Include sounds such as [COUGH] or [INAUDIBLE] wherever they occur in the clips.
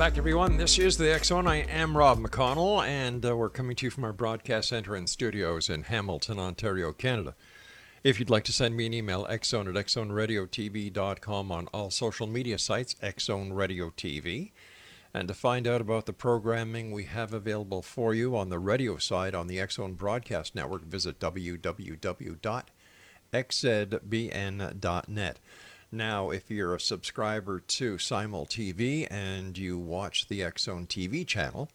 Back, everyone. This is the X Zone. I am Rob McConnell, and uh, we're coming to you from our broadcast center and studios in Hamilton, Ontario, Canada. If you'd like to send me an email, xzone at xzoneradiotv.com on all social media sites, Xzone Radio TV. And to find out about the programming we have available for you on the radio side on the X Zone Broadcast Network, visit www.xzbn.net. Now, if you're a subscriber to SimulTV and you watch the Xzone TV channel,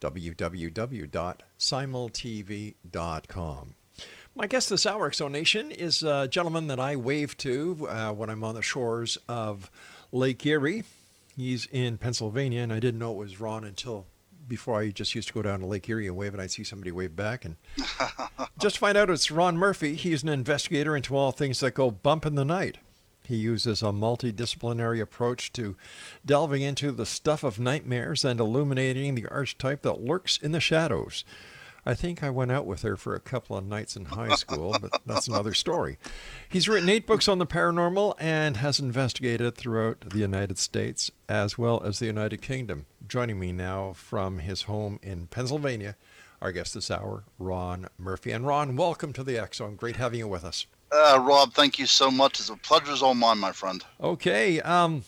www.simultv.com. My guest this hour, Exo Nation, is a gentleman that I wave to uh, when I'm on the shores of Lake Erie. He's in Pennsylvania, and I didn't know it was Ron until before I just used to go down to Lake Erie and wave, and I'd see somebody wave back. And [LAUGHS] just find out it's Ron Murphy. He's an investigator into all things that go bump in the night. He uses a multidisciplinary approach to delving into the stuff of nightmares and illuminating the archetype that lurks in the shadows. I think I went out with her for a couple of nights in high school, but that's another story. He's written eight books on the paranormal and has investigated throughout the United States as well as the United Kingdom. Joining me now from his home in Pennsylvania, our guest this hour, Ron Murphy. And Ron, welcome to the Zone. Great having you with us. Uh, Rob, thank you so much. It's a pleasure's all mine, my friend. Okay. Um,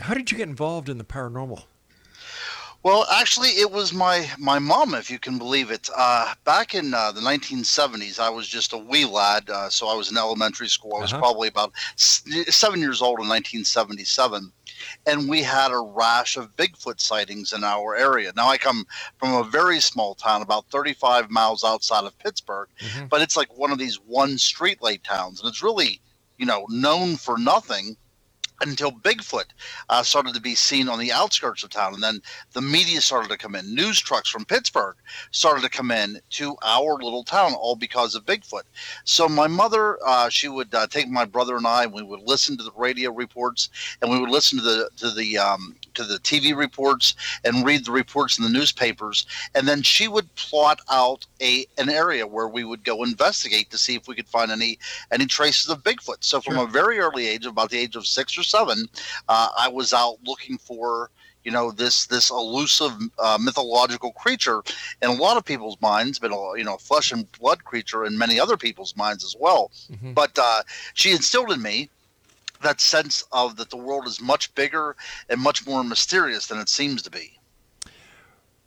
how did you get involved in the paranormal? Well, actually, it was my my mom, if you can believe it. Uh, back in uh, the 1970s, I was just a wee lad, uh, so I was in elementary school. I was Uh-huh. probably about seven years old in 1977, and we had a rash of Bigfoot sightings in our area. Now, I come from a very small town, about 35 miles outside of Pittsburgh, Mhm. but it's like one of these one street light towns, and it's really, you know, known for nothing until Bigfoot uh, started to be seen on the outskirts of town. And then the media started to come in. News trucks from Pittsburgh started to come in to our little town, all because of Bigfoot. So my mother, uh, she would uh, take my brother and I, and we would listen to the radio reports, and we would listen to the to the um, to the TV reports and read the reports in the newspapers. And then she would plot out a an area where we would go investigate to see if we could find any any traces of Bigfoot. So from Sure. a very early age, about the age of six or seven, uh, I was out looking for you know this this elusive uh, mythological creature in a lot of people's minds, but a you know flesh and blood creature in many other people's minds as well. Mhm. But uh, she instilled in me that sense of that the world is much bigger and much more mysterious than it seems to be.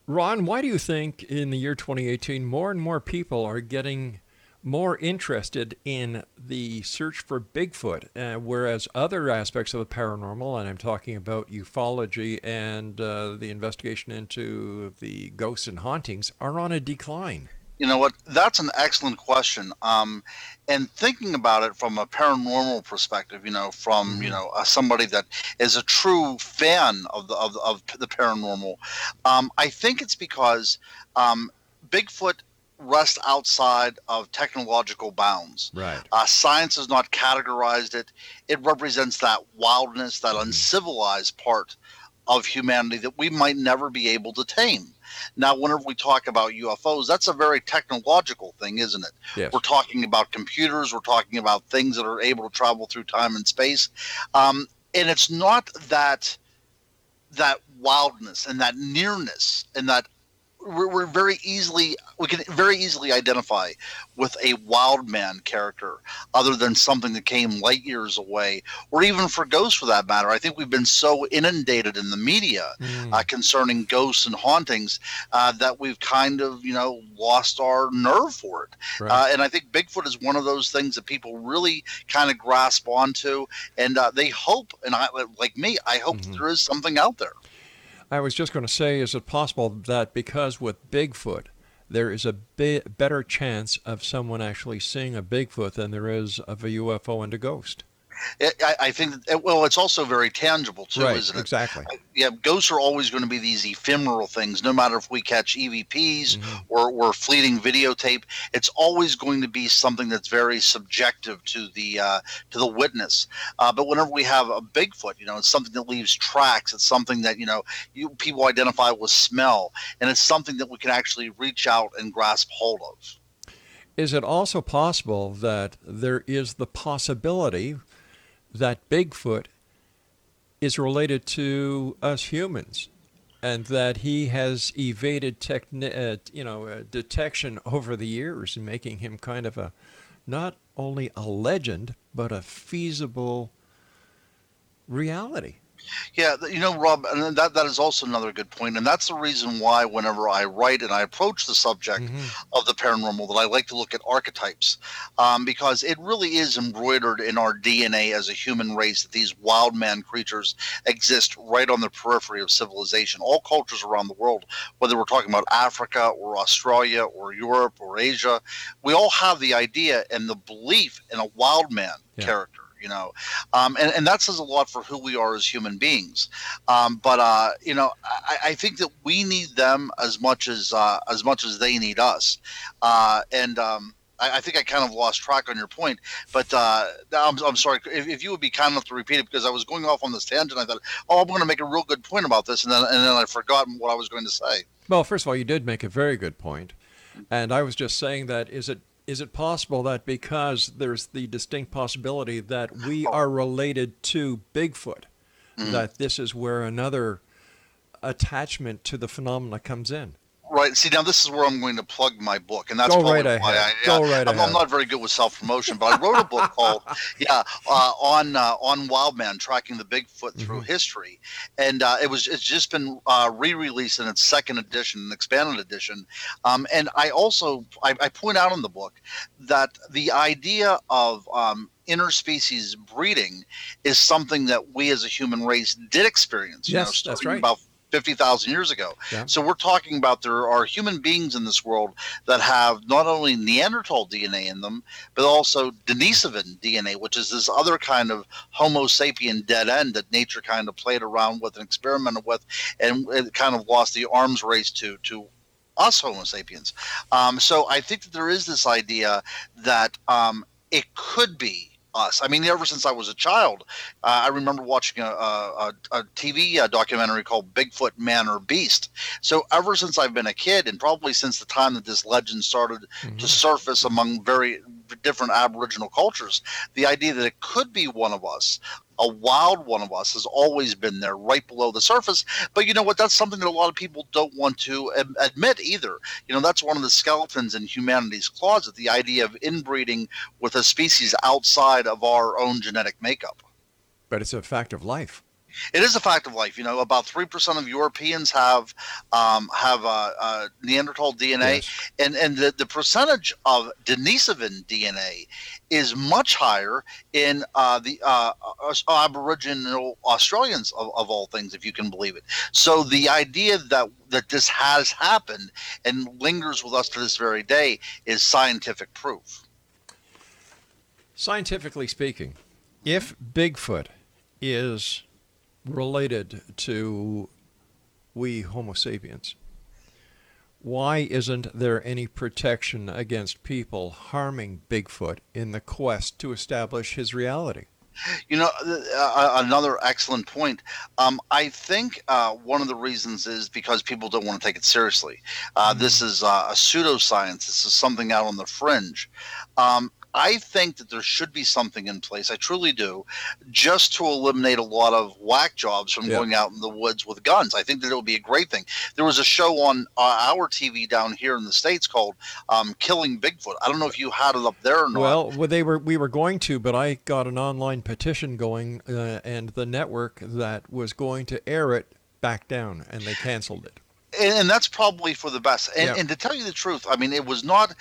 Ron, why do you think in the year 2018 more and more people are getting more interested in the search for Bigfoot, uh, whereas other aspects of the paranormal, and I'm talking about ufology and uh, the investigation into the ghosts and hauntings, are on a decline? You know what? That's an excellent question. Um, and thinking about it from a paranormal perspective, you know, from you Mhm. know uh, somebody that is a true fan of the of, of the paranormal, um, I think it's because um, Bigfoot rests outside of technological bounds. Right. Uh, science has not categorized it. It represents that wildness, that Mhm. uncivilized part of humanity that we might never be able to tame. Now, whenever we talk about UFOs, that's a very technological thing, isn't it? Yes. We're talking about computers, we're talking about things that are able to travel through time and space. Um, and it's not that that wildness and that nearness and that we're, we're very easily we can very easily identify with a wild man character other than something that came light years away or even for ghosts for that matter i think we've been so inundated in the media mm. uh, concerning ghosts and hauntings uh, that we've kind of you know lost our nerve for it right. uh, and i think bigfoot is one of those things that people really kind of grasp onto and uh, they hope and i like me i hope mm-hmm. there is something out there I was just going to say, is it possible that because with Bigfoot, there is a better chance of someone actually seeing a Bigfoot than there is of a UFO and a ghost? I, I think that, well, it's also very tangible too, right, isn't it? Exactly. Yeah, ghosts are always going to be these ephemeral things. No matter if we catch EVPs mm-hmm. or, or fleeting videotape, it's always going to be something that's very subjective to the uh, to the witness. Uh, but whenever we have a Bigfoot, you know, it's something that leaves tracks. It's something that you know you people identify with smell, and it's something that we can actually reach out and grasp hold of. Is it also possible that there is the possibility that Bigfoot is related to us humans and that he has evaded techni- uh, you know uh, detection over the years making him kind of a not only a legend but a feasible reality yeah, you know, Rob, and that that is also another good point, and that's the reason why whenever I write and I approach the subject mm-hmm. of the paranormal, that I like to look at archetypes, um, because it really is embroidered in our DNA as a human race that these wild man creatures exist right on the periphery of civilization. All cultures around the world, whether we're talking about Africa or Australia or Europe or Asia, we all have the idea and the belief in a wild man yeah. character you know, um, and and that says a lot for who we are as human beings. Um, but uh, you know, I, I, think that we need them as much as uh, as much as they need us, uh, and. Um, I, think I kind of lost track on your point, but uh, I'm, I'm sorry if, if, you would be kind enough to repeat it because I was going off on this tangent. I thought, oh, I'm going to make a real good point about this, and then and then I forgot what I was going to say. Well, first of all, you did make a very good point, and I was just saying that is it is it possible that because there's the distinct possibility that we oh. are related to Bigfoot, mm-hmm. that this is where another attachment to the phenomena comes in? Right. See, now this is where I'm going to plug my book, and that's Go probably right why ahead. I, Go right I'm, ahead. I'm not very good with self promotion, but I wrote a book [LAUGHS] called "Yeah uh, on uh, on Wildman: Tracking the Bigfoot Through mm-hmm. History," and uh, it was it's just been uh, re-released in its second edition, an expanded edition. Um, and I also I, I, point out in the book that the idea of um, interspecies breeding is something that we as a human race did experience. Yes, you know, that's right. About 50,000 years ago. Yeah. So we're talking about there are human beings in this world that have not only Neanderthal DNA in them, but also Denisovan DNA, which is this other kind of Homo sapien dead end that nature kind of played around with and experimented with, and it kind of lost the arms race to to us Homo sapiens. Um, so I think that there is this idea that um, it could be us. I mean, ever since I was a child, uh, I remember watching a, a, a TV uh, documentary called Bigfoot Man or Beast. So ever since I've been a kid, and probably since the time that this legend started mm-hmm. to surface among very different Aboriginal cultures, the idea that it could be one of us a wild one of us has always been there right below the surface. But you know what? That's something that a lot of people don't want to admit either. You know that's one of the skeletons in humanity's closet the idea of inbreeding with a species outside of our own genetic makeup. But it's a fact of life it is a fact of life. You know, about three percent of Europeans have um, have uh, uh, Neanderthal DNA, yes. and and the, the percentage of Denisovan DNA is much higher in uh, the uh, Aboriginal Australians of, of all things, if you can believe it. So the idea that that this has happened and lingers with us to this very day is scientific proof. Scientifically speaking, if Bigfoot is related to we Homo sapiens, why isn't there any protection against people harming Bigfoot in the quest to establish his reality? You know, uh, uh, another excellent point. Um, I think uh, one of the reasons is because people don't want to take it seriously. Uh, mm-hmm. This is uh, a pseudoscience. This is something out on the fringe. Um, I think that there should be something in place. I truly do, just to eliminate a lot of whack jobs from Yeah. going out in the woods with guns. I think that it would be a great thing. There was a show on uh, our TV down here in the states called um, "Killing Bigfoot." I don't know if you had it up there or not. Well, they were we were going to, but I got an online petition going, uh, and the network that was going to air it backed down, and they canceled it. and, and that's probably for the best. And, Yeah. and to tell you the truth, I mean, it was not.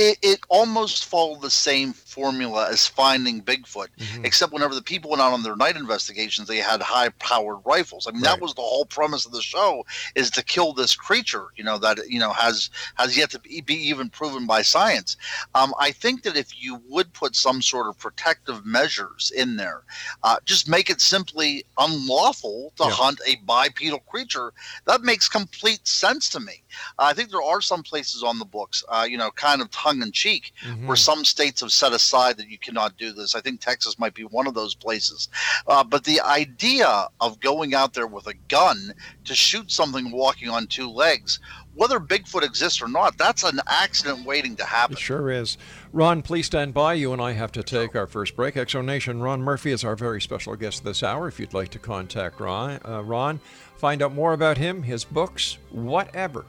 It, it almost followed the same formula as finding Bigfoot, Mhm. except whenever the people went out on their night investigations, they had high-powered rifles. I mean, Right. that was the whole premise of the show: is to kill this creature, you know, that you know has has yet to be be even proven by science. Um, I think that if you would put some sort of protective measures in there, uh, just make it simply unlawful to Yeah. hunt a bipedal creature, that makes complete sense to me. I think there are some places on the books, uh, you know, kind of tongue in cheek, Mhm. where some states have set aside that you cannot do this. I think Texas might be one of those places. Uh, but the idea of going out there with a gun to shoot something walking on two legs, whether Bigfoot exists or not, that's an accident waiting to happen. It sure is. Ron, please stand by. You and I have to take our first break. Exo Nation, Ron Murphy is our very special guest this hour. If you'd like to contact Ron, uh, Ron find out more about him, his books, whatever.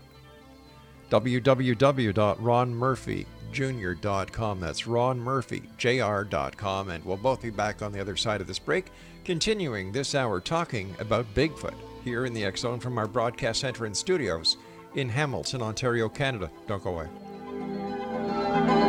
www.ronmurphyjr.com. That's ronmurphyjr.com. And we'll both be back on the other side of this break, continuing this hour talking about Bigfoot here in the Zone from our broadcast center and studios in Hamilton, Ontario, Canada. Don't go away.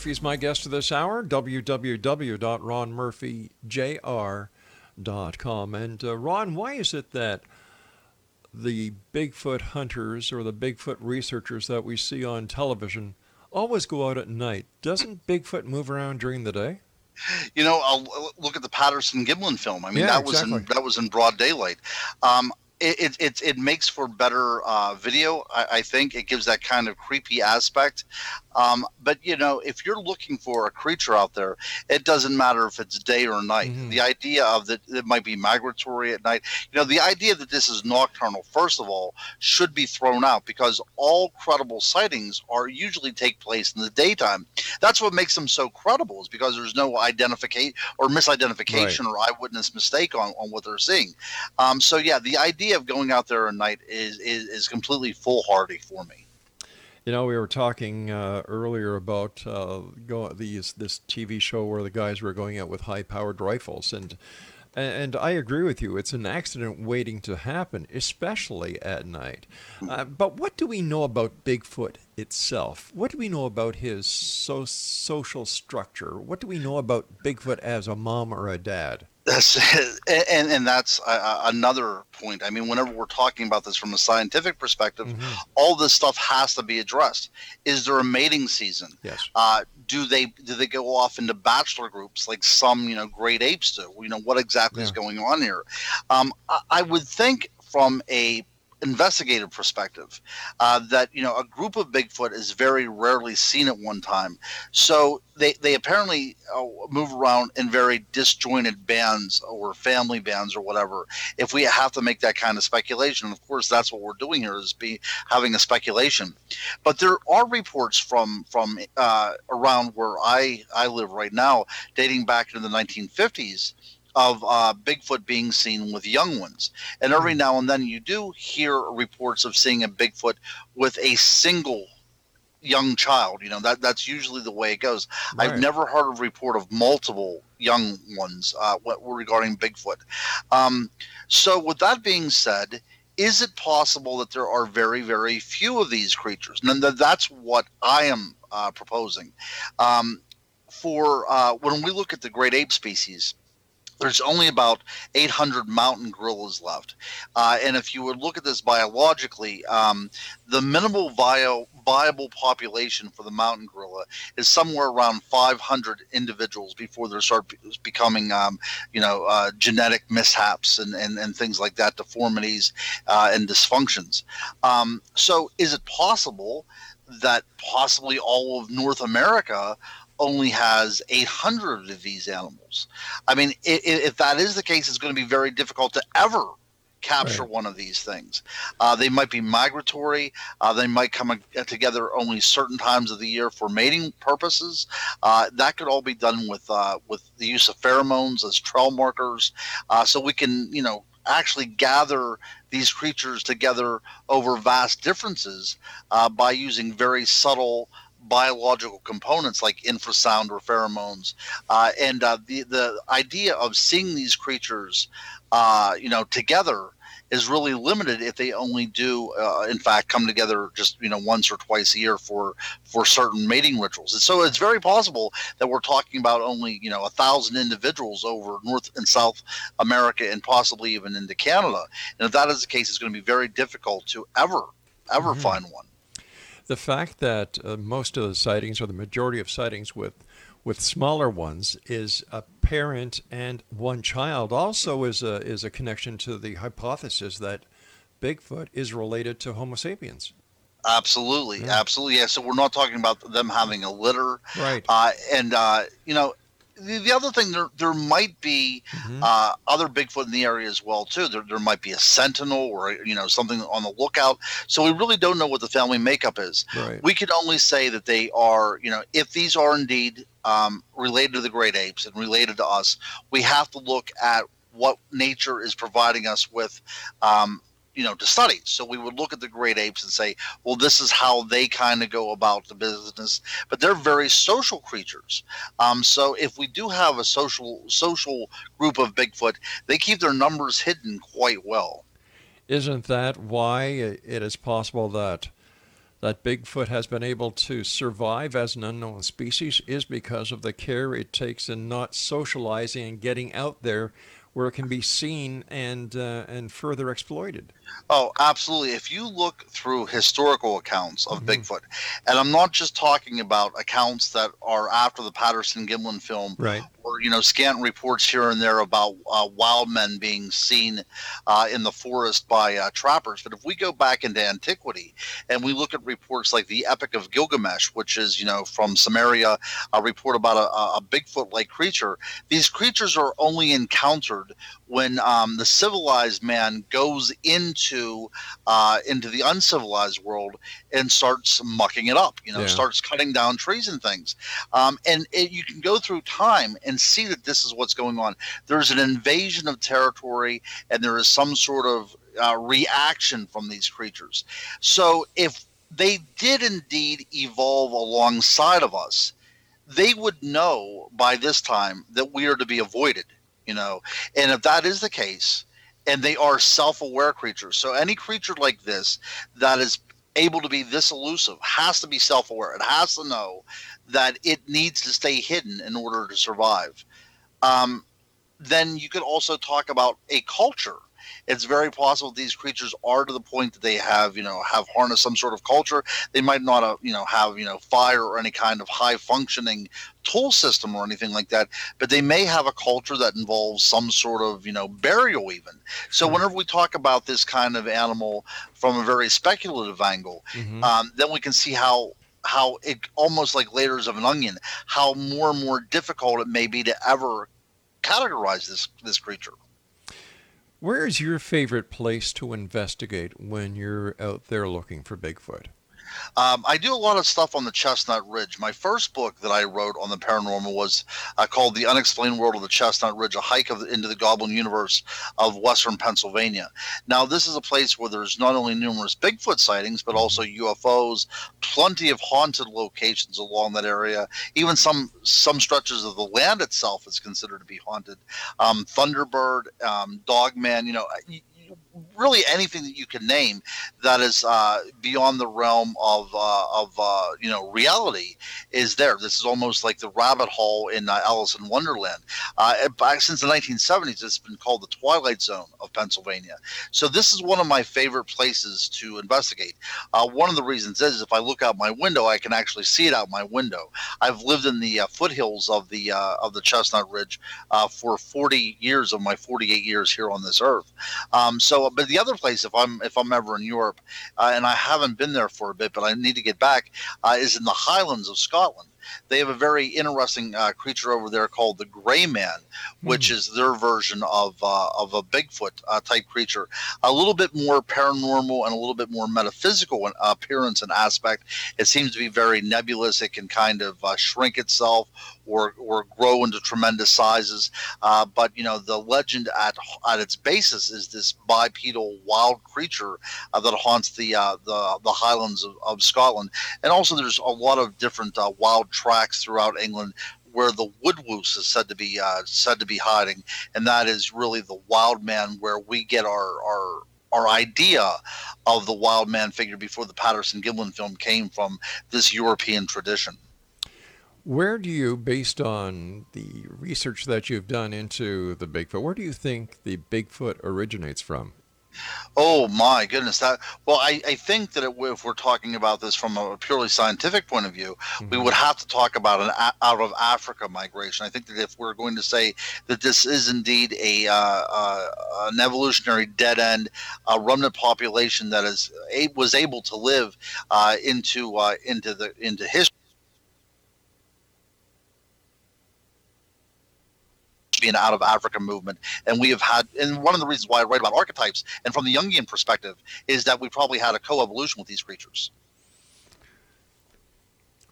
Murphy's my guest of this hour. www.ronmurphyjr.com. And uh, Ron, why is it that the Bigfoot hunters or the Bigfoot researchers that we see on television always go out at night? Doesn't Bigfoot move around during the day? You know, I'll look at the Patterson Gimlin film. I mean, Yeah, that was in that was in broad daylight. Um, it, it, it, makes for better uh, video. I, I think it gives that kind of creepy aspect. Um, but you know, if you're looking for a creature out there, it doesn't matter if it's day or night. Mhm. The idea of that it might be migratory at night. You know, the idea that this is nocturnal, first of all, should be thrown out because all credible sightings are usually take place in the daytime. That's what makes them so credible, is because there's no identification or misidentification or eyewitness mistake on, on what they're seeing. Um, so yeah, the idea of going out there at night is is, is completely foolhardy for me. You know, we were talking uh, earlier about uh, go, these this TV show where the guys were going out with high-powered rifles, and and I agree with you. It's an accident waiting to happen, especially at night. Uh, but what do we know about Bigfoot itself? What do we know about his so- social structure? What do we know about Bigfoot as a mom or a dad? That's and and that's uh, another point. I mean, whenever we're talking about this from a scientific perspective, Mhm. all this stuff has to be addressed. Is there a mating season? Yes. Uh, do they do they go off into bachelor groups like some you know great apes do? You know what exactly is going on here? Um, I, I would think from a investigative perspective uh, that you know a group of Bigfoot is very rarely seen at one time, so they they apparently uh, move around in very disjointed bands or family bands or whatever. If we have to make that kind of speculation, of course that's what we're doing here is be having a speculation. But there are reports from from uh, around where I I live right now, dating back into the 1950s. Of uh, Bigfoot being seen with young ones. And every Hmm. now and then you do hear reports of seeing a Bigfoot with a single young child. You know, that that's usually the way it goes. Right. I've never heard a report of multiple young ones uh, regarding Bigfoot. Um, so, with that being said, is it possible that there are very, very few of these creatures? And that's what I am uh, proposing. Um, for uh, when we look at the great ape species, there's only about 800 mountain gorillas left. Uh, and if you would look at this biologically, um, the minimal vi- viable population for the mountain gorilla is somewhere around 500 individuals before they start becoming, um, you know, uh, genetic mishaps and, and, and things like that, deformities uh, and dysfunctions. Um, so is it possible that possibly all of North America only has 800 of these animals. I mean, if, if that is the case, it's going to be very difficult to ever capture Right. one of these things. Uh, they might be migratory. Uh, they might come ag- together only certain times of the year for mating purposes. Uh, that could all be done with uh, with the use of pheromones as trail markers, uh, so we can, you know, actually gather these creatures together over vast differences uh, by using very subtle biological components like infrasound or pheromones. Uh, and uh, the the idea of seeing these creatures, uh, you know, together is really limited if they only do, uh, in fact, come together just you know once or twice a year for for certain mating rituals. And so it's very possible that we're talking about only you know a thousand individuals over North and South America and possibly even into Canada. And if that is the case, it's going to be very difficult to ever ever Mhm. find one. The fact that uh, most of the sightings or the majority of sightings with with smaller ones is a parent and one child also is a is a connection to the hypothesis that Bigfoot is related to Homo sapiens. Absolutely, Yeah. absolutely. Yeah. So we're not talking about them having a litter, Right. uh, and uh, you know, the, the other thing there there might be Mhm. uh, other Bigfoot in the area as well too. There, there might be a sentinel or you know something on the lookout. So we really don't know what the family makeup is. right. We can only say that they are, you know, if these are indeed um, related to the great apes and related to us, we have to look at what nature is providing us with, um, you know, to study. So we would look at the great apes and say, well, this is how they kind of go about the business. But they're very social creatures. Um, so if we do have a social social group of Bigfoot, they keep their numbers hidden quite well. Isn't that why it is possible that that Bigfoot has been able to survive as an unknown species is because of the care it takes in not socializing and getting out there where it can be seen and uh, and further exploited. Oh, absolutely. If you look through historical accounts of Mhm. Bigfoot, and I'm not just talking about accounts that are after the Patterson Gimlin film, Right. or you know, scant reports here and there about uh, wild men being seen uh, in the forest by uh, trappers. But if we go back into antiquity and we look at reports like the Epic of Gilgamesh, which is you know from Sumeria, a report about a, a a Bigfoot-like creature. These creatures are only encountered when um, the civilized man goes into uh, into the uncivilized world and starts mucking it up. You know, Yeah. starts cutting down trees and things. Um, and it, you can go through time and see that this is what's going on. There's an invasion of territory, and there is some sort of uh, reaction from these creatures. So if they did indeed evolve alongside of us, they would know by this time that we are to be avoided. You know, and if that is the case, and they are self-aware creatures, so any creature like this that is able to be this elusive has to be self-aware. It has to know that it needs to stay hidden in order to survive. Um, then you could also talk about a culture. It's very possible these creatures are to the point that they have, you know, have harnessed some sort of culture. They might not, have, you know, have, you know, fire or any kind of high functioning tool system or anything like that, but they may have a culture that involves some sort of, you know, burial even. So Hmm. whenever we talk about this kind of animal from a very speculative angle, Mhm. um, then we can see how how it almost like layers of an onion, how more and more difficult it may be to ever categorize this this creature. Where is your favorite place to investigate when you're out there looking for Bigfoot? Um, I do a lot of stuff on the Chestnut Ridge. My first book that I wrote on the paranormal was uh, called "The Unexplained World of the Chestnut Ridge: A Hike of, into the Goblin Universe of Western Pennsylvania." Now, this is a place where there's not only numerous Bigfoot sightings, but also UFOs, plenty of haunted locations along that area. Even some some stretches of the land itself is considered to be haunted. Um, Thunderbird, um, Dogman, you know, really anything that you can name that is uh, beyond the realm of uh, of uh, you know reality is there. This is almost like the rabbit hole in uh, Alice in Wonderland. Uh, back since the 1970s, it's been called the Twilight Zone of Pennsylvania. So this is one of my favorite places to investigate. Uh, one of the reasons is if I look out my window, I can actually see it out my window. I've lived in the foothills of the of the Chestnut Ridge for 40 years of my 48 years here on this earth. Um, so but the other place, if I'm if I'm ever in Europe, uh, and I haven't been there for a bit, but I need to get back, uh, is in the Highlands of Scotland. They have a very interesting uh, creature over there called the Gray Man, which mm. is their version of uh, of a Bigfoot uh, type creature. A little bit more paranormal and a little bit more metaphysical in appearance and aspect. It seems to be very nebulous. It can kind of uh, shrink itself or or grow into tremendous sizes. Uh, but you know, the legend at at its basis is this bipedal wild creature uh, that haunts the uh, the the Highlands of, of, Scotland, and also there's a lot of different uh, wild tracks throughout England where the woodwose is said to be uh, said to be hiding, and that is really the wild man where we get our our our idea of the wild man figure before the Patterson Gimlin film came from this European tradition. Where do you, based on the research that you've done into the Bigfoot, where do you think the Bigfoot originates from? Oh my goodness! That well, I, I think that it, if we're talking about this from a purely scientific point of view, mm-hmm. we would have to talk about an a, out of Africa migration. I think that if we're going to say that this is indeed a uh, uh, an evolutionary dead end, a remnant population that is a, was able to live uh, into uh, into the into history be an out of Africa movement. And we have had, and one of the reasons why I write about archetypes and from the Jungian perspective is that we probably had a co-evolution with these creatures.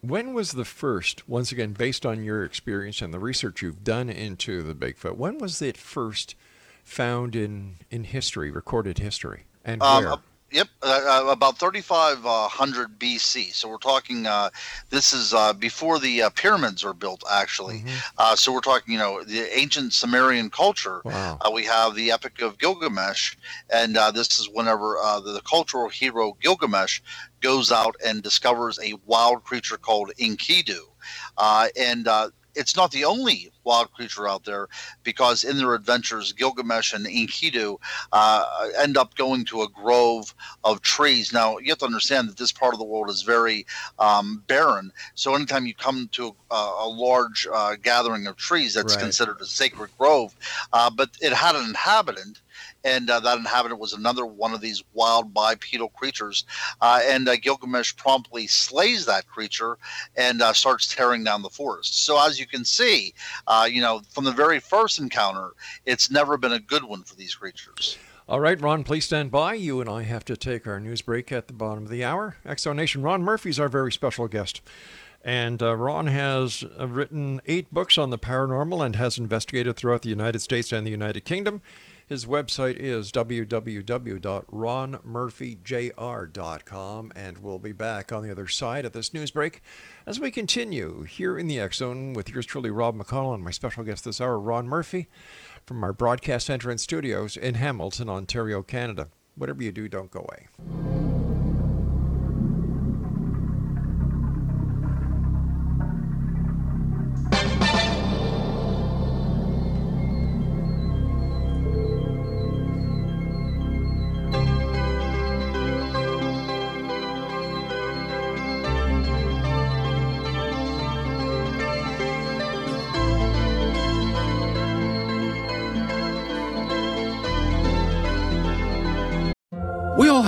When was the first, once again, based on your experience and the research you've done into the Bigfoot, when was it first found in, in history, recorded history? And um, where? Yep, uh, uh about 3500 uh, BC. So we're talking. Uh, this is uh, before the uh, pyramids were built, actually. Mm-hmm. so we're talking, you know, the ancient Sumerian culture. Wow. we have the Epic of Gilgamesh, and this is whenever the, the, cultural hero Gilgamesh goes out and discovers a wild creature called Enkidu. and it's not the only wild creature out there because in their adventures, Gilgamesh and Enkidu uh, end up going to a grove of trees. Now, you have to understand that this part of the world is very um, barren. So, anytime you come to a, a large uh, gathering of trees, that's right. considered a sacred grove. Uh, but it had an inhabitant and uh, that inhabitant was another one of these wild bipedal creatures. Uh, and uh, Gilgamesh promptly slays that creature and uh, starts tearing down the forest. So as you can see, uh, you know, from the very first encounter, it's never been a good one for these creatures. All right, Ron, please stand by. You and I have to take our news break at the bottom of the hour. Exonation Ron Murphy's our very special guest. And uh, Ron has uh, written eight books on the paranormal and has investigated throughout the United States and the United Kingdom. His website is www.ronmurphyjr.com, and we'll be back on the other side of this news break as we continue here in the X Zone with yours truly, Rob McConnell, and my special guest this hour, Ron Murphy, from our broadcast center and studios in Hamilton, Ontario, Canada. Whatever you do, don't go away.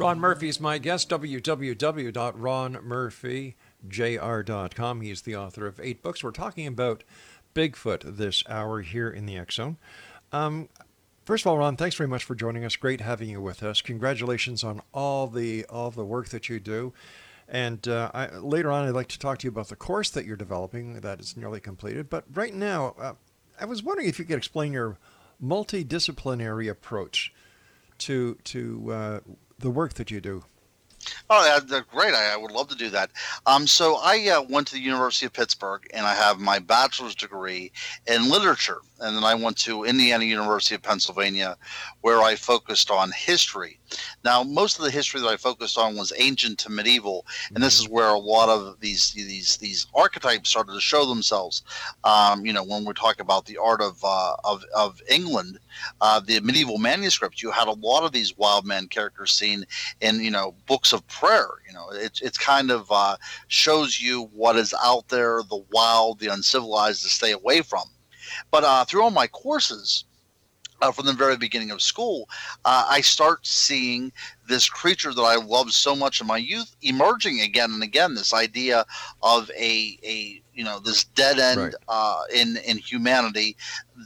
Ron Murphy is my guest, www.ronmurphyjr.com. He's the author of eight books. We're talking about Bigfoot this hour here in the X Zone. Um, first of all, Ron, thanks very much for joining us. Great having you with us. Congratulations on all the all the work that you do. And uh, I, later on, I'd like to talk to you about the course that you're developing that is nearly completed. But right now, uh, I was wondering if you could explain your multidisciplinary approach to to uh, the work that you do. Oh, they're great. I, I, would love to do that. Um, so I uh, went to the University of Pittsburgh, and I have my bachelor's degree in literature, and then I went to Indiana University of Pennsylvania, where I focused on history. Now, most of the history that I focused on was ancient to medieval, and this is mm-hmm. where a lot of these these these archetypes started to show themselves. Um, you know, when we talk about the art of uh, of, of England, uh, the medieval manuscripts, you had a lot of these wild man characters seen in you know books of prayer. You know, it it's kind of uh, shows you what is out there, the wild, the uncivilized, to stay away from. But uh, through all my courses, uh, from the very beginning of school, uh, I start seeing this creature that I loved so much in my youth emerging again and again. This idea of a a you know this dead end right. uh, in in humanity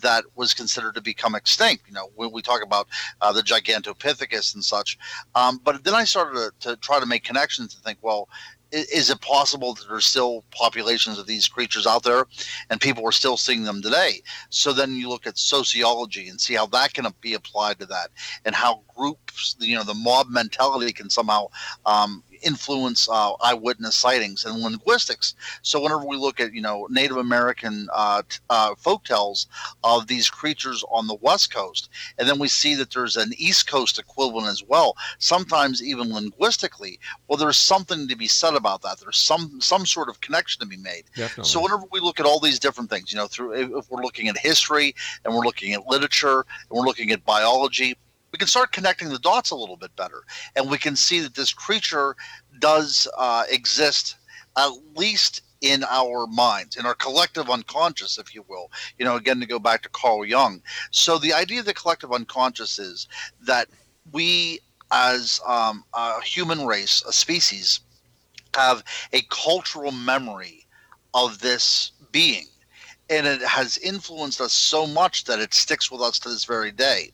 that was considered to become extinct. You know when we talk about uh, the Gigantopithecus and such, um, but then I started to, to try to make connections and think, well, is it possible that there's still populations of these creatures out there and people are still seeing them today? So then you look at sociology and see how that can be applied to that and how groups you know the mob mentality can somehow um, influence uh, eyewitness sightings and linguistics. So whenever we look at you know Native American uh, uh, folk tales of these creatures on the West Coast, and then we see that there's an East Coast equivalent as well. Sometimes even linguistically, well, there's something to be said about that. There's some some sort of connection to be made. Definitely. So whenever we look at all these different things, you know, through if we're looking at history and we're looking at literature and we're looking at biology we can start connecting the dots a little bit better. And we can see that this creature does uh, exist at least in our minds, in our collective unconscious, if you will. You know, again, to go back to Carl Jung. So the idea of the collective unconscious is that we, as um, a human race, a species, have a cultural memory of this being. And it has influenced us so much that it sticks with us to this very day.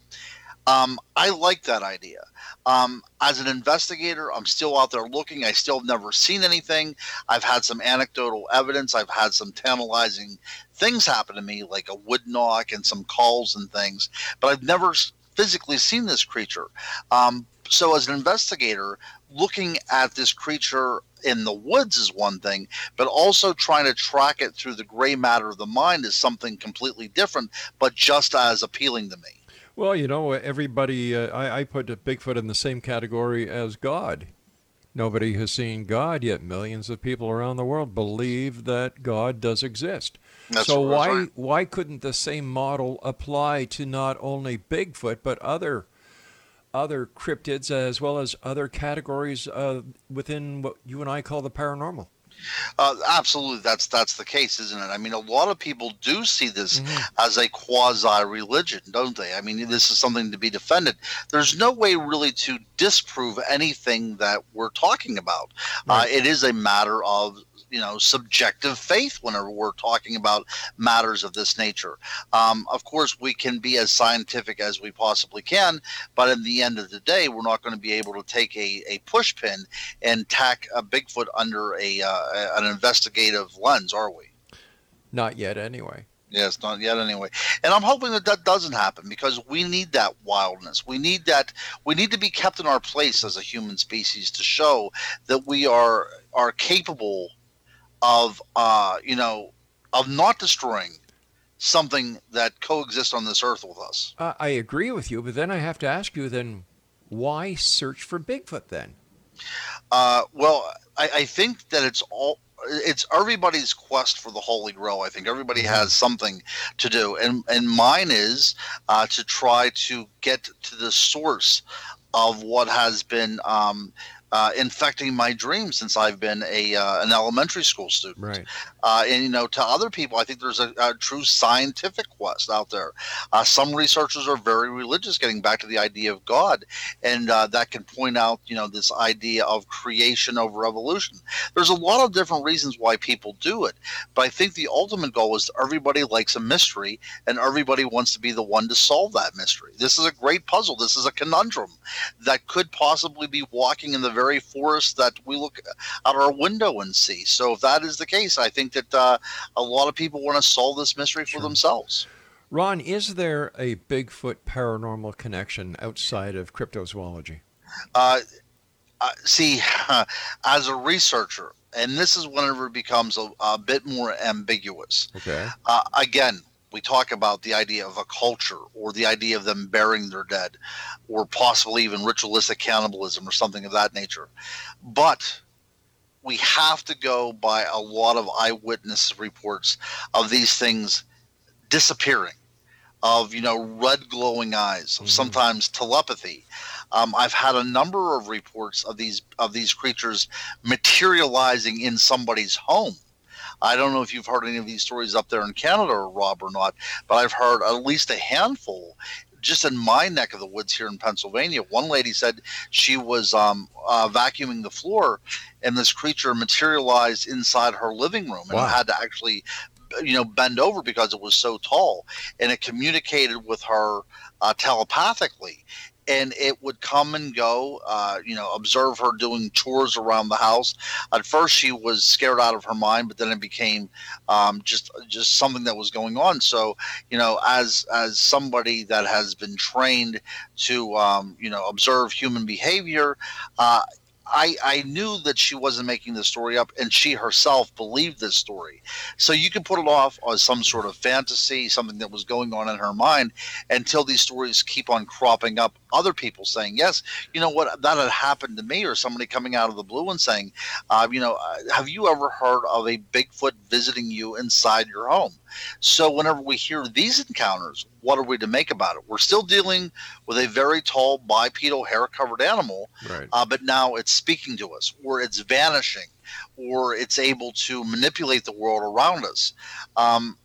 Um, I like that idea. Um, as an investigator, I'm still out there looking. I still have never seen anything. I've had some anecdotal evidence. I've had some tantalizing things happen to me, like a wood knock and some calls and things, but I've never physically seen this creature. Um, so, as an investigator, looking at this creature in the woods is one thing, but also trying to track it through the gray matter of the mind is something completely different, but just as appealing to me. Well, you know, everybody, uh, I, I put Bigfoot in the same category as God. Nobody has seen God yet. Millions of people around the world believe that God does exist. That's so why right. why couldn't the same model apply to not only Bigfoot but other other cryptids as well as other categories uh, within what you and I call the paranormal? Uh, absolutely, that's that's the case, isn't it? I mean, a lot of people do see this mm-hmm. as a quasi religion, don't they? I mean, this is something to be defended. There's no way really to disprove anything that we're talking about. Uh, right. Uh, it is a matter of you know subjective faith whenever we're talking about matters of this nature. Um, of course, we can be as scientific as we possibly can, but in the end of the day, we're not going to be able to take a, a push pin and tack a Bigfoot under a uh, an investigative lens, are we? Not yet, anyway. Yes, not yet anyway. And I'm hoping that that doesn't happen because we need that wildness. We need that. We need to be kept in our place as a human species to show that we are are capable of uh, you know of not destroying something that coexists on this earth with us. Uh, I agree with you, but then I have to ask you then, why search for Bigfoot then? Uh, well, I, I think that it's all it's everybody's quest for the holy grail. I think everybody Mm-hmm. has something to do, and and mine is uh, to try to get to the source of what has been um, uh, infecting my dreams since I've been a uh, an elementary school student. Right. Uh, and you know, to other people, I think there's a, a true scientific quest out there. Uh, some researchers are very religious, getting back to the idea of God, and uh, that can point out, you know, this idea of creation over evolution. There's a lot of different reasons why people do it, but I think the ultimate goal is everybody likes a mystery, and everybody wants to be the one to solve that mystery. This is a great puzzle. This is a conundrum that could possibly be walking in the very forest that we look out our window and see. So if that is the case, I think that uh, a lot of people want to solve this mystery for Sure. themselves. Ron, is there a Bigfoot paranormal connection outside of cryptozoology? Uh, uh, see, [LAUGHS] as a researcher, and this is whenever it becomes a, a bit more ambiguous. Okay. Uh, again, we talk about the idea of a culture or the idea of them burying their dead or possibly even ritualistic cannibalism or something of that nature. But we have to go by a lot of eyewitness reports of these things disappearing, of, you know, red glowing eyes, of Mhm. sometimes telepathy. Um, I've had a number of reports of these of these creatures materializing in somebody's home. I don't know if you've heard any of these stories up there in Canada, Rob, or not, but I've heard at least a handful just in my neck of the woods here in Pennsylvania. One lady said she was um, uh, vacuuming the floor, and this creature materialized inside her living room and Wow. had to actually, you know, bend over because it was so tall, and it communicated with her uh, telepathically. And it would come and go, uh, you know, observe her doing chores around the house. At first, she was scared out of her mind, but then it became um, just just something that was going on. So, you know, as as somebody that has been trained to um, you know observe human behavior, uh, I I knew that she wasn't making the story up, and she herself believed this story. So you can put it off as some sort of fantasy, something that was going on in her mind, until these stories keep on cropping up. Other people saying, "Yes, you know what? That had happened to me," or somebody coming out of the blue and saying, uh, "You know, uh, have you ever heard of a Bigfoot visiting you inside your home?" So whenever we hear these encounters, what are we to make about it? We're still dealing with a very tall bipedal hair-covered animal, Right. uh, but now it's speaking to us, or it's vanishing, or it's able to manipulate the world around us. Um,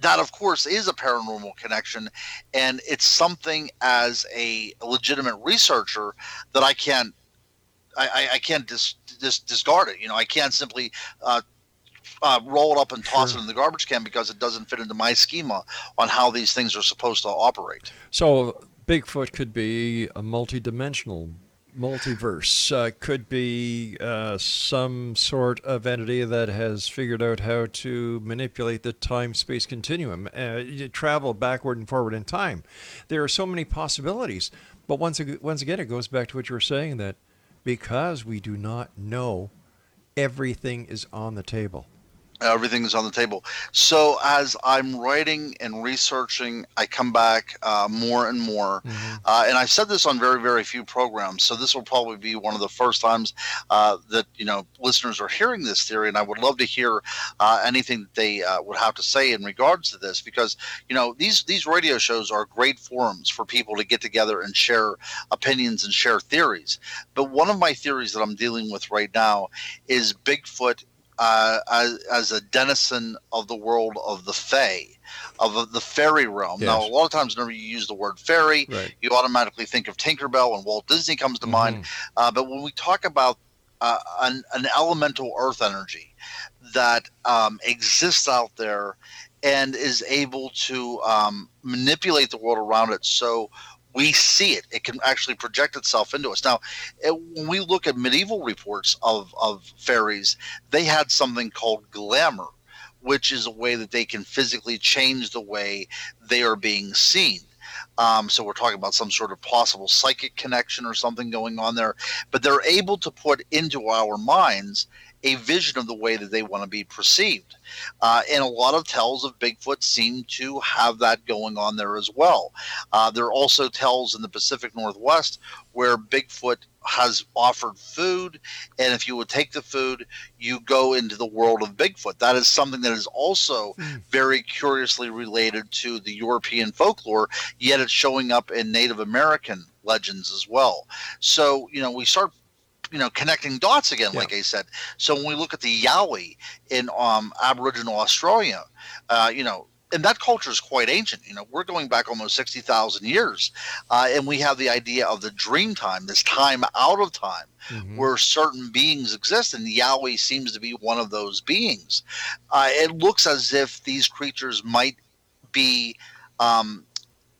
that, of course, is a paranormal connection, and it's something as a legitimate researcher that I can't. I, I- I can't dis, dis, discard it. You know, I can't simply uh, uh, roll it up and toss Sure. it in the garbage can because it doesn't fit into my schema on how these things are supposed to operate. So Bigfoot could be a multi-dimensional multiverse. Uh, could be uh, some sort of entity that has figured out how to manipulate the time-space continuum, uh, travel backward and forward in time. There are so many possibilities. But once once again, it goes back to what you were saying that because we do not know, everything is on the table. Everything is on the table. So as I'm writing and researching, I come back uh, more and more. Uh, and I've said this on very, very few programs. So this will probably be one of the first times uh, that you know listeners are hearing this theory. And I would love to hear uh, anything that they uh, would have to say in regards to this, because you know these these radio shows are great forums for people to get together and share opinions and share theories. But one of my theories that I'm dealing with right now is Bigfoot uh, as, as a denizen of the world of the Fae, of the, fairy realm. Now, a lot of times, whenever you use the word fairy, Right. you automatically think of Tinkerbell and Walt Disney comes to mind. Uh, but when we talk about uh, an, an elemental earth energy that um, exists out there and is able to um, manipulate the world around it so we see it. It can actually project itself into us. Now, it, when we look at medieval reports of, of fairies, they had something called glamour, which is a way that they can physically change the way they are being seen. Um, so we're talking about some sort of possible psychic connection or something going on there. But they're able to put into our minds a vision of the way that they want to be perceived. Uh, and a lot of tells of Bigfoot seem to have that going on there as well. Uh, there are also tells in the Pacific Northwest where Bigfoot has offered food, and if you would take the food, you go into the world of Bigfoot. That is something that is also mm. very curiously related to the European folklore, yet it's showing up in Native American legends as well. So, you know, we start you know connecting dots again yeah. like i said so when we look at the yowie in um, aboriginal australia uh, you know and that culture is quite ancient. You know, we're going back almost sixty thousand years, uh, and we have the idea of the dream time, this time out of time, mm-hmm. where certain beings exist, and Yowie seems to be one of those beings. Uh, it looks as if these creatures might be um,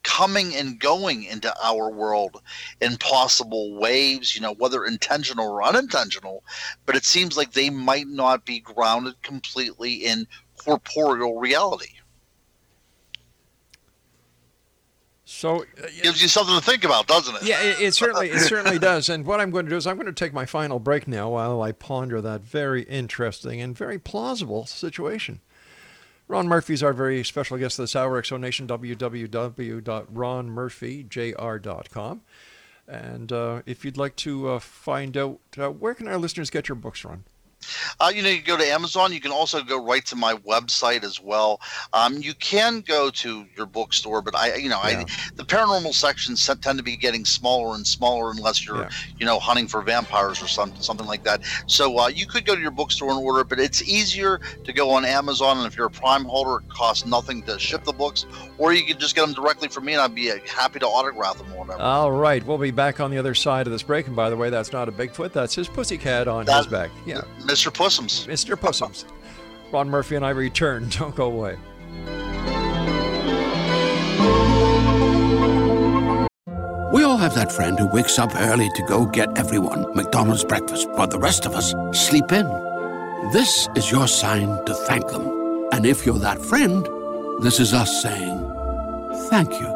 coming and going into our world in possible waves, you know, whether intentional or unintentional, but it seems like they might not be grounded completely in corporeal reality. So uh, gives you something to think about, doesn't it? Yeah, it, it certainly it [LAUGHS] certainly does. And what I'm going to do is I'm going to take my final break now while I ponder that very interesting and very plausible situation. Ron Murphy is our very special guest this hour. X Zone Nation, www.ronmurphyjr.com. And uh, if you'd like to uh, find out, uh, where can our listeners get your books, Ron? Uh, you know, you go to Amazon. You can also go right to my website as well. Um, you can go to your bookstore, but I, you know, yeah. I the paranormal sections tend to be getting smaller and smaller unless you're, yeah. you know, hunting for vampires or something, something like that. So uh, you could go to your bookstore and order, but it's easier to go on Amazon. And if you're a Prime holder, it costs nothing to ship the books, or you can just get them directly from me, and I'd be uh, happy to autograph them or whatever. All right, we'll be back on the other side of this break. And by the way, that's not a Bigfoot; that's his pussycat on that, his back. Yeah. Mr. Pussums. Mr. Possums. Ron Murphy and I return. [LAUGHS] Don't go away. We all have that friend who wakes up early to go get everyone McDonald's breakfast, while the rest of us sleep in. This is your sign to thank them. And if you're that friend, this is us saying thank you.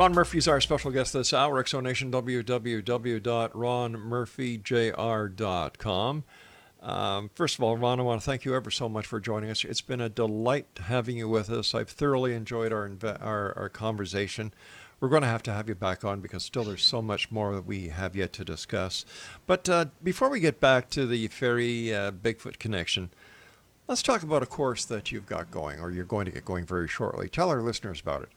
Ron Murphy is our special guest this hour. X Zone Nation, www.ronmurphyjr.com. Um, first of all, Ron, I want to thank you ever so much for joining us. It's been a delight having you with us. I've thoroughly enjoyed our, our, our conversation. We're going to have to have you back on because still there's so much more that we have yet to discuss. But uh, before we get back to the Fairy uh, Bigfoot connection, let's talk about a course that you've got going or you're going to get going very shortly. Tell our listeners about it.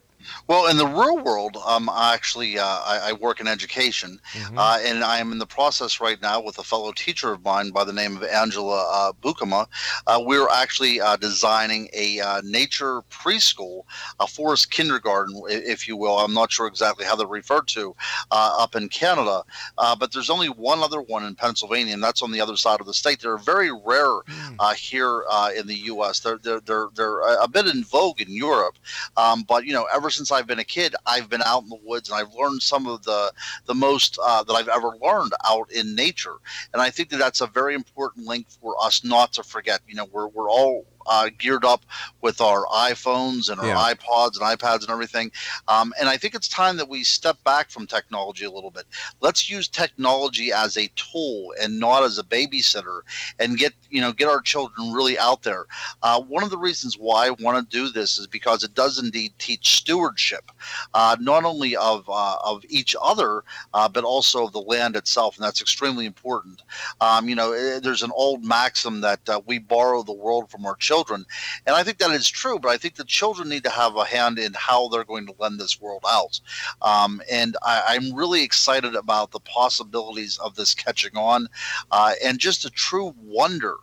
Well, in the real world, um, I actually uh, I, I, work in education, mm-hmm. uh, and I am in the process right now with a fellow teacher of mine by the name of Angela uh, Bukama. Uh, we're actually uh, designing a uh, nature preschool, a forest kindergarten, if you will. I'm not sure exactly how they're referred to up in Canada, but there's only one other one in Pennsylvania, and that's on the other side of the state. They're very rare mm. here in the U.S. They're, they're they're they're a bit in vogue in Europe, um, but you know ever since I've been a kid, I've been out in the woods and I've learned some of the the most uh, that I've ever learned out in nature. And I think that that's a very important link for us not to forget. You know, we're we're all uh, geared up with our iPhones and our yeah. iPods and iPads and everything. Um, and I think it's time that we step back from technology a little bit. Let's use technology as a tool and not as a babysitter, and get you know get our children really out there. Uh, one of the reasons why I want to do this is because it does indeed teach stewardship, uh, not only of uh, of each other, uh, but also of the land itself, and that's extremely important. Um, you know, eh, there's an old maxim that uh, we borrow the world from our children children. And I think that is true, but I think the children need to have a hand in how they're going to lend this world out. Um, and I, am really excited about the possibilities of this catching on uh, and just a true wonder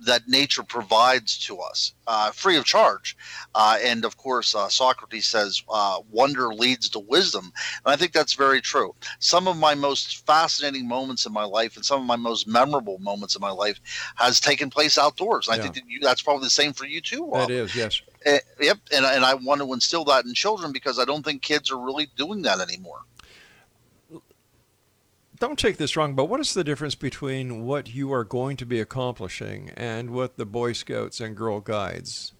that nature provides to us uh, free of charge. Uh, and of course, uh, Socrates says, uh, wonder leads to wisdom. And I think that's very true. Some of my most fascinating moments in my life and some of my most memorable moments in my life has taken place outdoors. And yeah. I think that you, that's probably the same for you too, Rob. That is, yes. Uh, yep. And, and I want to instill that in children because I don't think kids are really doing that anymore don't take this wrong, but what is the difference between what you are going to be accomplishing and what the Boy Scouts and Girl Guides?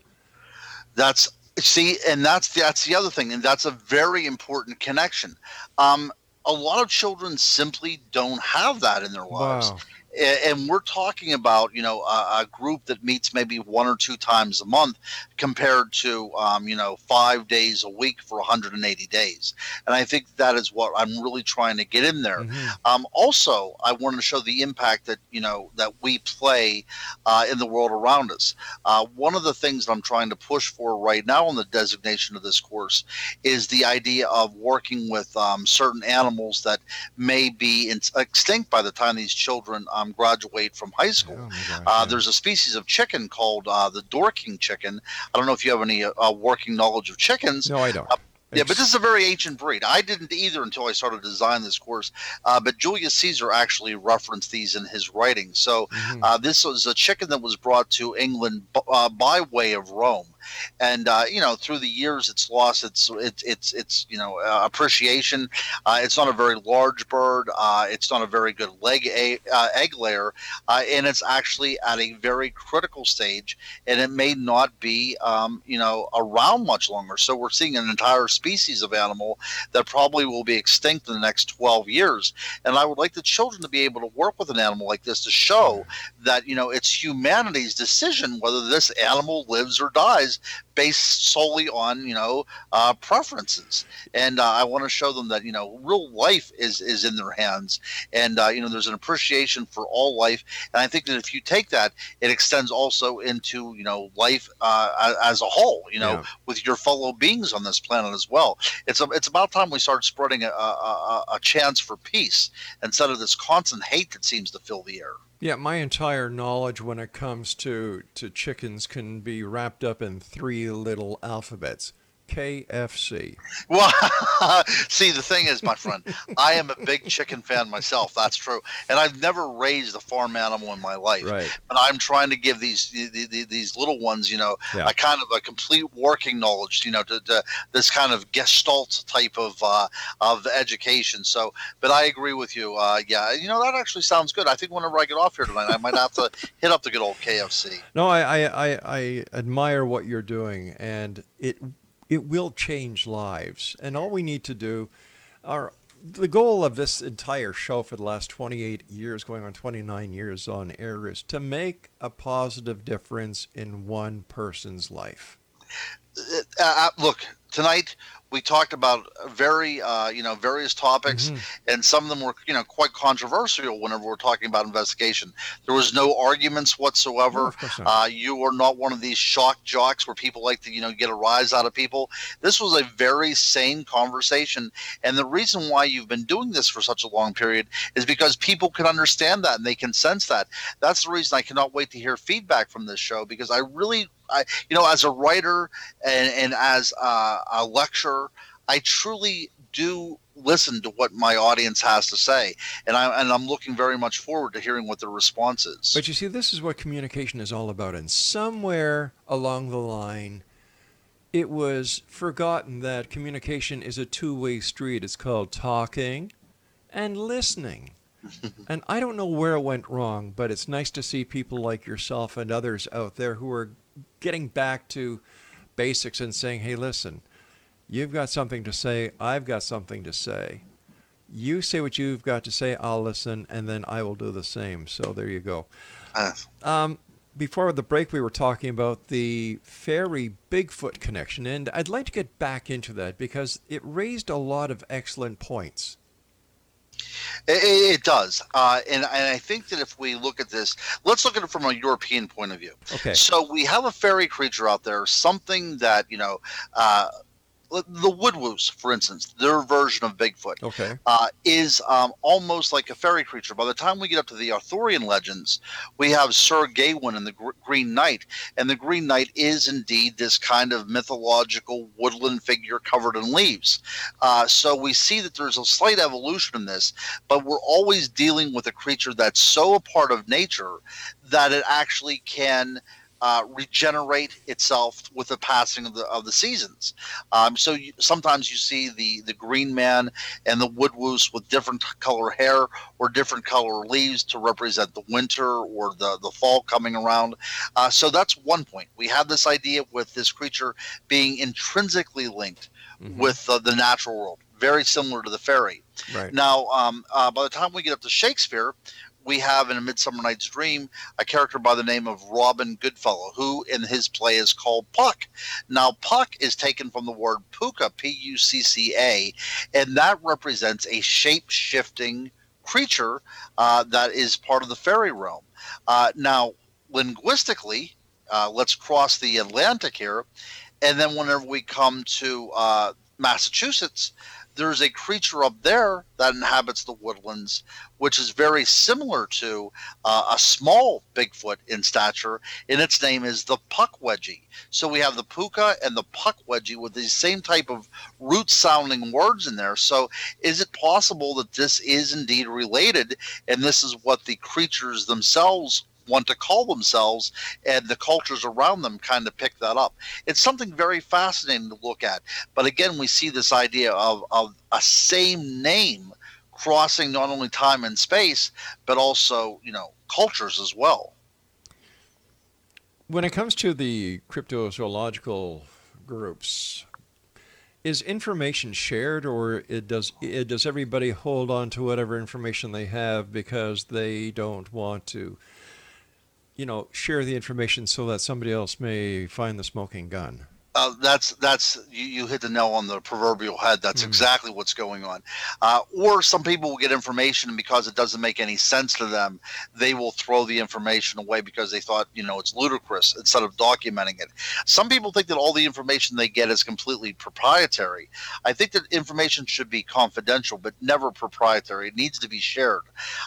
That's see, and that's that's the other thing, and that's a very important connection. Um, a lot of children simply don't have that in their lives. Wow and we're talking about you know a, a, group that meets maybe one or two times a month compared to um, you know five days a week for 180 days. And i think that is what i'm really trying to get in there. Mm-hmm. um, also i wanted to show the impact that you know that we play uh, in the world around us. Uh, one of the things that i'm trying to push for right now in the designation of this course is the idea of working with um, certain animals that may be in, extinct by the time these children um, um, graduate from high school. Oh uh, yeah. There's a species of chicken called uh, the Dorking chicken. I don't know if you have any uh, working knowledge of chickens. No, I don't. Uh, yeah, but this is a very ancient breed. I didn't either until I started to design this course. Uh, but Julius Caesar actually referenced these in his writings. So mm-hmm. uh, this was a chicken that was brought to England b- uh, by way of Rome and uh, you know through the years it's lost its its its, its you know uh, appreciation. Uh, it's not a very large bird. Uh, it's not a very good leg a, uh, egg layer, uh, and it's actually at a very critical stage, and it may not be um, you know around much longer. So we're seeing an entire species of animal that probably will be extinct in the next 12 years. And I would like the children to be able to work with an animal like this to show that you know it's humanity's decision whether this animal lives or dies based solely on you know uh, preferences. And uh, i want to show them that you know real life is is in their hands. And uh, you know there's an appreciation for all life. And i think that if you take that it extends also into you know life uh, as a whole you know yeah. with your fellow beings on this planet as well. It's a, it's about time we start spreading a, a, a chance for peace instead of this constant hate that seems to fill the air yeah, my entire knowledge when it comes to, to chickens can be wrapped up in three little alphabets. KFC. Well, [LAUGHS] see, the thing is, my friend, I am a big chicken fan myself. That's true, and I've never raised a farm animal in my life. Right. But I'm trying to give these these these little ones, you know, yeah. a kind of a complete working knowledge, you know, to, to this kind of gestalt type of uh, of education. So, but I agree with you. Uh, yeah, you know, that actually sounds good. I think whenever I get off here tonight, I might have to hit up the good old KFC. No, I I, I, I admire what you're doing, and it it will change lives. And all we need to do, are the goal of this entire show for the last 28 years, going on 29 years on air, is to make a positive difference in one person's life. Uh, uh look, tonight we talked about very uh, you know various topics mm-hmm. and some of them were you know quite controversial whenever we're talking about investigation. There was no arguments whatsoever. No, uh, you were not one of these shock jocks where people like to you know get a rise out of people. This was a very sane conversation and the reason why you've been doing this for such a long period is because people can understand that and they can sense that. That's the reason i cannot wait to hear feedback from this show because i really I, you know, as a writer and, and as a, a lecturer, I truly do listen to what my audience has to say, and I and I'm looking very much forward to hearing what their response is. But you see, this is what communication is all about, and somewhere along the line, it was forgotten that communication is a two-way street. It's called talking and listening. [LAUGHS] and I don't know where it went wrong, but it's nice to see people like yourself and others out there who are getting back to basics and saying, hey, listen, you've got something to say, I've got something to say. You say what you've got to say, I'll listen, and then I will do the same. So there you go. Um, before the break, we were talking about the fairy Bigfoot connection, and I'd like to get back into that because it raised a lot of excellent points. It, it does, uh, and, and I think that if we look at this, let's look at it from a European point of view. Okay. So we have a fairy creature out there, something that you know. Uh, the Woodwose, for instance, their version of Bigfoot, Okay. uh, is um, almost like a fairy creature. By the time we get up to the Arthurian legends, we have Sir Gawain and the Gr- Green Knight, and the Green Knight is indeed this kind of mythological woodland figure covered in leaves. Uh, so we see that there's a slight evolution in this, but we're always dealing with a creature that's so a part of nature that it actually can uh, regenerate itself with the passing of the of the seasons. Um, so you, sometimes you see the the green man and the woodwose with different color hair or different color leaves to represent the winter or the the fall coming around. Uh, so that's one point. We have this idea with this creature being intrinsically linked Mhm. with uh, the natural world, very similar to the fairy. Right. Now, um, uh, by the time we get up to Shakespeare, we have in A Midsummer Night's Dream a character by the name of Robin Goodfellow, who in his play is called Puck. Now, Puck is taken from the word pucca, P U C C A, and that represents a shape shifting creature uh, that is part of the fairy realm. Uh, now, linguistically, uh, let's cross the Atlantic here, and then whenever we come to uh, Massachusetts, there's a creature up there that inhabits the woodlands, which is very similar to uh, a small Bigfoot in stature, and its name is the Pukwudgie. So we have the pucca and the puck wedgie with the same type of root sounding words in there. So is it possible that this is indeed related, and this is what the creatures themselves want to call themselves, and the cultures around them kind of pick that up? It's something very fascinating to look at. But again, we see this idea of, of a same name crossing not only time and space, but also, you know, cultures as well. When it comes to the cryptozoological groups, is information shared, or it does it, does everybody hold on to whatever information they have because they don't want to, you know, share the information so that somebody else may find the smoking gun? Uh, that's that's you, you hit the nail on the proverbial head. That's Mhm. exactly what's going on. Uh, or some people will get information and because it doesn't make any sense to them, they will throw the information away because they thought you know it's ludicrous instead of documenting it. Some people think that all the information they get is completely proprietary. I think that information should be confidential, but never proprietary. It needs to be shared.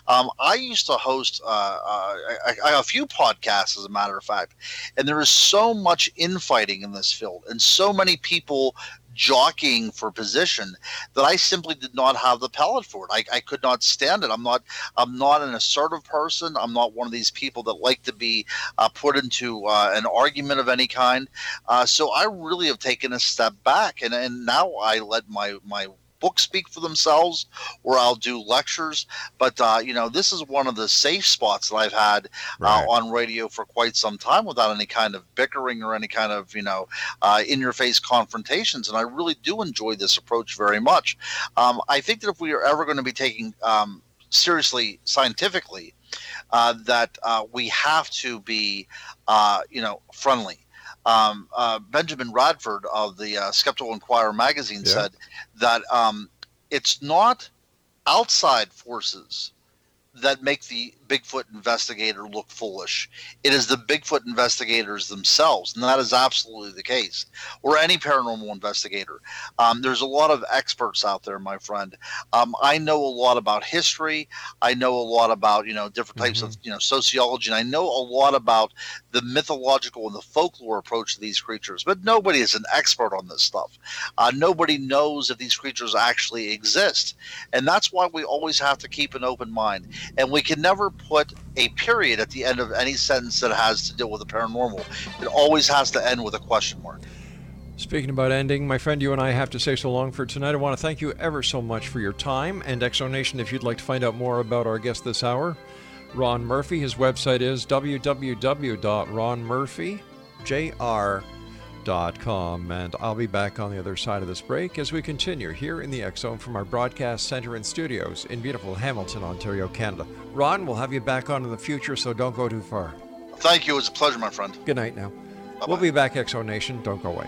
Um, I used to host uh, uh, a few podcasts, as a matter of fact, and there is so much infighting in this field and so many people jockeying for position that I simply did not have the palate for it. I, I could not stand it. I'm not I'm not an assertive person. I'm not one of these people that like to be uh, put into uh, an argument of any kind. Uh, so I really have taken a step back, and, and now I let my my books speak for themselves, or I'll do lectures. But uh, you know, this is one of the safe spots that I've had Right. uh, on radio for quite some time without any kind of bickering or any kind of you know uh, in-your-face confrontations, and I really do enjoy this approach very much. Um, I think that if we are ever going to be taking um, seriously scientifically, uh, that uh, we have to be uh, you know friendly. Um, uh, Benjamin Radford of the uh, Skeptical Inquirer magazine Yeah. said that um, it's not outside forces that make the Bigfoot investigator look foolish. It is the Bigfoot investigators themselves, and that is absolutely the case. Or any paranormal investigator. Um, there's a lot of experts out there, my friend. Um, I know a lot about history. I know a lot about you know different types of you know sociology, and I know a lot about the mythological and the folklore approach to these creatures. But nobody is an expert on this stuff. Uh, nobody knows if these creatures actually exist, and that's why we always have to keep an open mind. And we can never put a period at the end of any sentence that has to deal with the paranormal. It always has to end with a question mark. Speaking about ending, my friend, you and I have to say so long for tonight. I want to thank you ever so much for your time and X Zone Nation. If you'd like to find out more about our guest this hour, Ron Murphy, his website is www.ronmurphyjr.com. And I'll be back on the other side of this break as we continue here in the Zone from our broadcast center and studios in beautiful Hamilton, Ontario, Canada. Ron, we'll have you back on in the future, so don't go too far. Thank you. It was a pleasure, my friend. Good night now. Bye-bye. We'll be back, X Zone Nation. Don't go away.